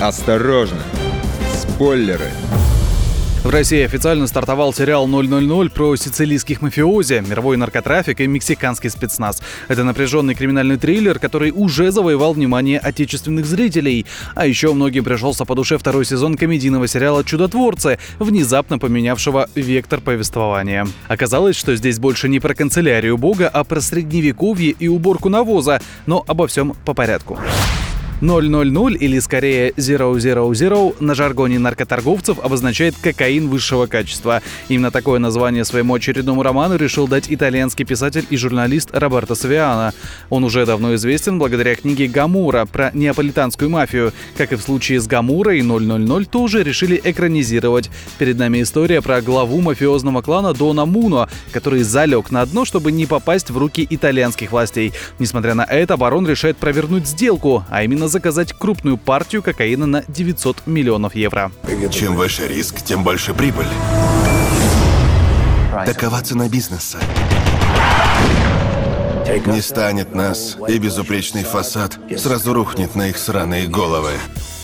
Осторожно! Спойлеры! В России официально стартовал сериал «000» про сицилийских мафиози, мировой наркотрафик и мексиканский спецназ. Это напряженный криминальный триллер, который уже завоевал внимание отечественных зрителей. А еще многим пришелся по душе второй сезон комедийного сериала «Чудотворцы», внезапно поменявшего вектор повествования. Оказалось, что здесь больше не про канцелярию бога, а про средневековье и уборку навоза. Но обо всем по порядку. 000 или скорее 000 на жаргоне наркоторговцев обозначает кокаин высшего качества. Именно такое название своему очередному роману решил дать итальянский писатель и журналист Роберто Савиано. Он уже давно известен благодаря книге «Гамура» про неаполитанскую мафию. Как и в случае с «Гамурой», 000 тоже решили экранизировать. Перед нами история про главу мафиозного клана Дона Муно, который залег на дно, чтобы не попасть в руки итальянских властей. Несмотря на это, барон решает провернуть сделку, а именно заказать крупную партию кокаина на 900 миллионов евро. Чем выше риск, тем больше прибыль. Такова цена бизнеса. Не станет нас, и безупречный фасад сразу рухнет на их сраные головы.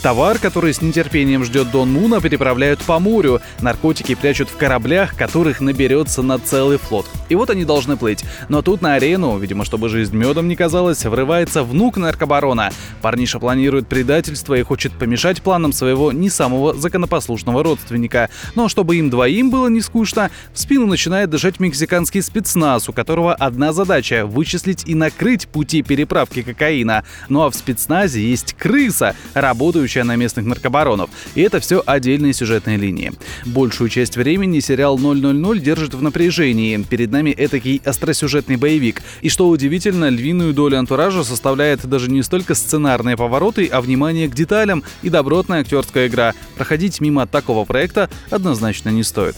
Товар, который с нетерпением ждет Дон Муна, переправляют по морю. Наркотики прячут в кораблях, которых наберется на целый флот. И вот они должны плыть. Но тут на арену, видимо, чтобы жизнь медом не казалась, врывается внук наркобарона. Парниша планирует предательство и хочет помешать планам своего не самого законопослушного родственника. Но чтобы им двоим было не скучно, в спину начинает дышать мексиканский спецназ, у которого одна задача — вычислить и накрыть пути переправки кокаина. Ну а в спецназе есть крыса, работающая работающая на местных наркобаронов. И это все отдельные сюжетные линии. Большую часть времени сериал 000 держит в напряжении. Перед нами этакий остросюжетный боевик. И что удивительно, львиную долю антуража составляет даже не столько сценарные повороты, а внимание к деталям и добротная актерская игра. Проходить мимо такого проекта однозначно не стоит.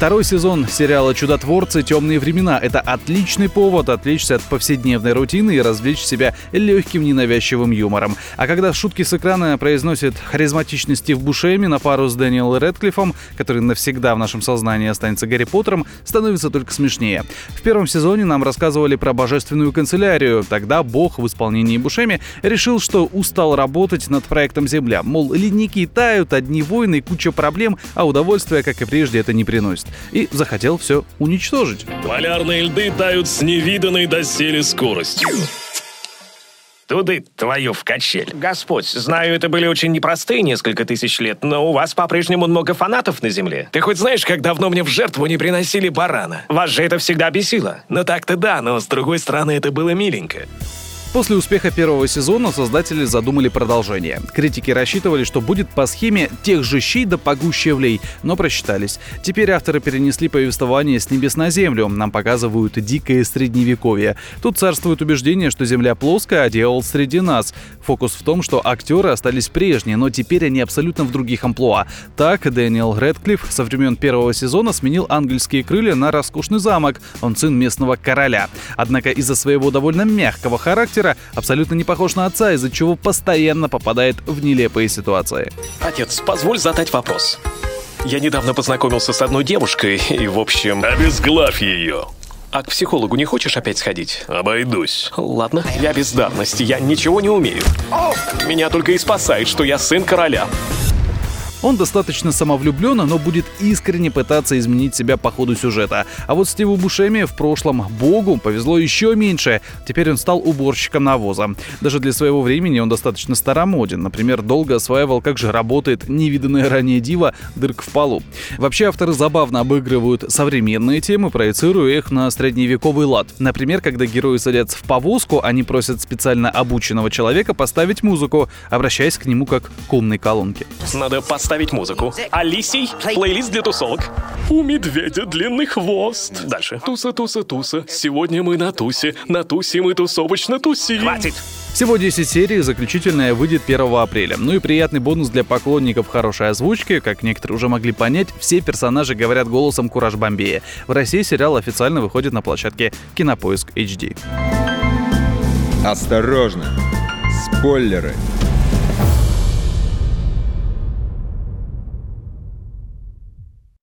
Второй сезон сериала «Чудотворцы. Темные времена» — это отличный повод отвлечься от повседневной рутины и развлечь себя легким ненавязчивым юмором. А когда шутки с экрана произносит харизматичный Стив Бушеми на пару с Дэниелом Редклиффом, который навсегда в нашем сознании останется Гарри Поттером, становится только смешнее. В первом сезоне нам рассказывали про божественную канцелярию. Тогда бог в исполнении Бушеми решил, что устал работать над проектом Земля. Мол, ледники тают, одни войны, куча проблем, а удовольствия, как и прежде, это не приносит и захотел все уничтожить. Полярные льды тают с невиданной доселе скоростью. Туды твою в качель. Господь, знаю, это были очень непростые несколько тысяч лет, но у вас по-прежнему много фанатов на Земле. Ты хоть знаешь, как давно мне в жертву не приносили барана? Вас же это всегда бесило. Ну так-то да, но с другой стороны это было миленько. После успеха первого сезона создатели задумали продолжение. Критики рассчитывали, что будет по схеме тех же щей да погущевлей, но просчитались. Теперь авторы перенесли повествование с небес на землю. Нам показывают дикое средневековье. Тут царствует убеждение, что Земля плоская, а дьявол среди нас. Фокус в том, что актеры остались прежние, но теперь они абсолютно в других амплуа. Так, Дэниел Редклифф со времен первого сезона сменил ангельские крылья на роскошный замок. Он сын местного короля. Однако из-за своего довольно мягкого характера характера, абсолютно не похож на отца, из-за чего постоянно попадает в нелепые ситуации. Отец, позволь задать вопрос. Я недавно познакомился с одной девушкой, и, в общем... Обезглавь ее! А к психологу не хочешь опять сходить? Обойдусь. Ладно, я без давности, я ничего не умею. Меня только и спасает, что я сын короля. Он достаточно самовлюблен, но будет искренне пытаться изменить себя по ходу сюжета. А вот Стиву Бушеми в прошлом богу повезло еще меньше. Теперь он стал уборщиком навоза. Даже для своего времени он достаточно старомоден. Например, долго осваивал, как же работает невиданная ранее дива дырк в полу. Вообще авторы забавно обыгрывают современные темы, проецируя их на средневековый лад. Например, когда герои садятся в повозку, они просят специально обученного человека поставить музыку, обращаясь к нему как к умной колонке. Надо поставить ставить музыку. Алисий, плейлист для тусовок. У медведя длинный хвост. Дальше. Туса, туса, туса. Сегодня мы на тусе. На тусе мы тусовочно тусим. Хватит! Всего 10 серий, заключительная выйдет 1 апреля. Ну и приятный бонус для поклонников хорошей озвучки. Как некоторые уже могли понять, все персонажи говорят голосом Кураж Бомбея. В России сериал официально выходит на площадке Кинопоиск HD. Осторожно! Спойлеры!